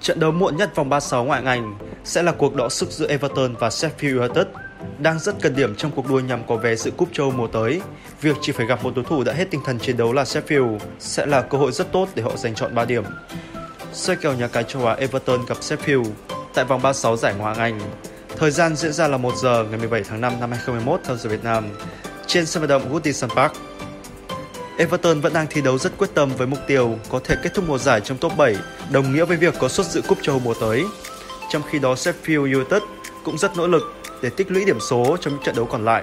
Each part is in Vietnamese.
Trận đấu muộn nhất vòng 36 ngoại hạng Anh sẽ là cuộc đọ sức giữa Everton và Sheffield United, đang rất cần điểm trong cuộc đua nhằm có vé dự cúp châu mùa tới. Việc chỉ phải gặp một đối thủ đã hết tinh thần chiến đấu là Sheffield sẽ là cơ hội rất tốt để họ giành chọn 3 điểm. Soi kèo nhà cái châu Á Everton gặp Sheffield tại vòng 36 giải Ngoại hạng Anh. Thời gian diễn ra là 1 giờ ngày 17 tháng 5 năm 2021 theo giờ Việt Nam trên sân vận động Goodison Park. Everton vẫn đang thi đấu rất quyết tâm với mục tiêu có thể kết thúc mùa giải trong top 7, đồng nghĩa với việc có suất dự cúp châu mùa tới. Trong khi đó Sheffield United cũng rất nỗ lực để tích lũy điểm số trong những trận đấu còn lại.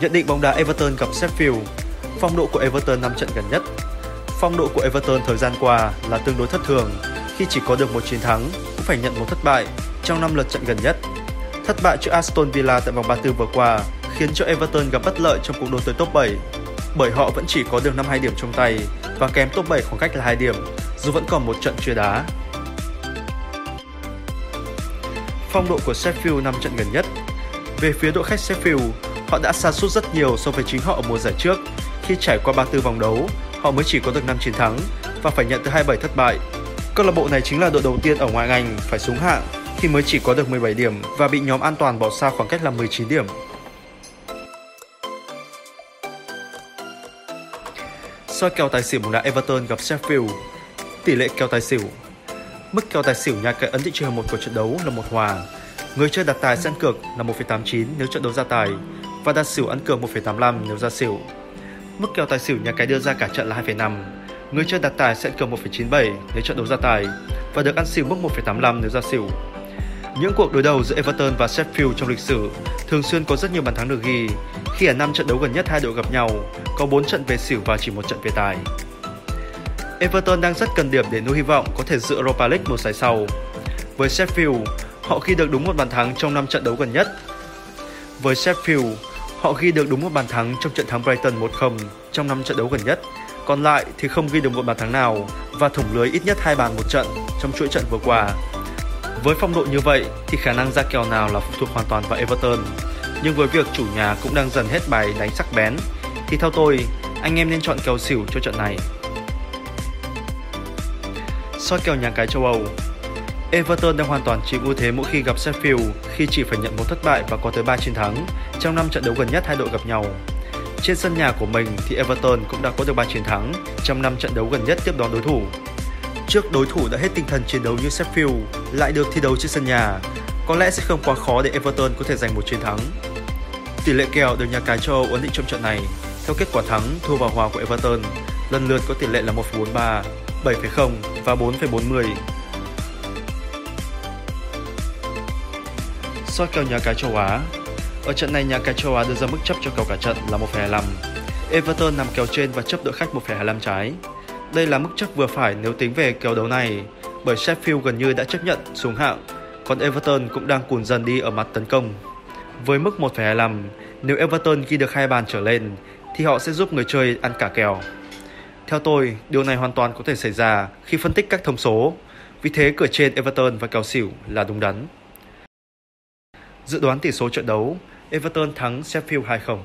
Nhận định bóng đá Everton gặp Sheffield Phong độ của Everton 5 trận gần nhất Phong độ của Everton thời gian qua là tương đối thất thường khi chỉ có được một chiến thắng cũng phải nhận một thất bại trong 5 lượt trận gần nhất. Thất bại trước Aston Villa tại vòng 34 vừa qua khiến cho Everton gặp bất lợi trong cuộc đua tới top 7 bởi họ vẫn chỉ có được 52 điểm trong tay và kém top 7 khoảng cách là 2 điểm dù vẫn còn một trận chưa đá. Phong độ của Sheffield năm trận gần nhất Về phía đội khách Sheffield, họ đã xa sút rất nhiều so với chính họ ở mùa giải trước khi trải qua 34 vòng đấu, họ mới chỉ có được 5 chiến thắng và phải nhận tới 27 thất bại. Câu lạc bộ này chính là đội đầu tiên ở ngoại ngành phải xuống hạng khi mới chỉ có được 17 điểm và bị nhóm an toàn bỏ xa khoảng cách là 19 điểm. Soi kèo tài xỉu bóng đá Everton gặp Sheffield. Tỷ lệ kèo tài xỉu Mức kèo tài xỉu nhà cái ấn thị trường một của trận đấu là một hòa. Người chơi đặt tài sẽ ăn cược là 1,89 nếu trận đấu ra tài và đặt xỉu ăn cược 1,85 nếu ra xỉu. Mức kèo tài xỉu nhà cái đưa ra cả trận là 2,5. Người chơi đặt tài sẽ ăn cược 1,97 nếu trận đấu ra tài và được ăn xỉu mức 1,85 nếu ra xỉu. Những cuộc đối đầu giữa Everton và Sheffield trong lịch sử thường xuyên có rất nhiều bàn thắng được ghi, khi ở 5 trận đấu gần nhất hai đội gặp nhau, có 4 trận về xỉu và chỉ một trận về tài. Everton đang rất cần điểm để nuôi hy vọng có thể dự Europa League một giải sau. Với Sheffield, họ ghi được đúng một bàn thắng trong 5 trận đấu gần nhất. Với Sheffield, họ ghi được đúng một bàn thắng trong trận thắng Brighton 1-0 trong 5 trận đấu gần nhất. Còn lại thì không ghi được một bàn thắng nào và thủng lưới ít nhất hai bàn một trận trong chuỗi trận vừa qua. Với phong độ như vậy thì khả năng ra kèo nào là phụ thuộc hoàn toàn vào Everton. Nhưng với việc chủ nhà cũng đang dần hết bài đánh sắc bén thì theo tôi, anh em nên chọn kèo xỉu cho trận này. Soi kèo nhà cái châu Âu Everton đang hoàn toàn chiếm ưu thế mỗi khi gặp Sheffield khi chỉ phải nhận một thất bại và có tới 3 chiến thắng trong 5 trận đấu gần nhất hai đội gặp nhau. Trên sân nhà của mình thì Everton cũng đã có được 3 chiến thắng trong 5 trận đấu gần nhất tiếp đón đối thủ. Trước đối thủ đã hết tinh thần chiến đấu như Sheffield lại được thi đấu trên sân nhà, có lẽ sẽ không quá khó để Everton có thể giành một chiến thắng. Tỷ lệ kèo được nhà cái châu Âu ấn định trong trận này theo kết quả thắng, thua và hòa của Everton lần lượt có tỷ lệ là 1,43, 7,0 và 4,40. Soi kèo nhà cái châu Á Ở trận này nhà cái châu Á đưa ra mức chấp cho kèo cả trận là 1,25. Everton nằm kèo trên và chấp đội khách 1,25 trái. Đây là mức chấp vừa phải nếu tính về kèo đấu này, bởi Sheffield gần như đã chấp nhận xuống hạng, còn Everton cũng đang cùn dần đi ở mặt tấn công. Với mức 1,25, nếu Everton ghi được hai bàn trở lên thì họ sẽ giúp người chơi ăn cả kèo. Theo tôi, điều này hoàn toàn có thể xảy ra khi phân tích các thông số, vì thế cửa trên Everton và kèo xỉu là đúng đắn. Dự đoán tỷ số trận đấu, Everton thắng Sheffield 2-0.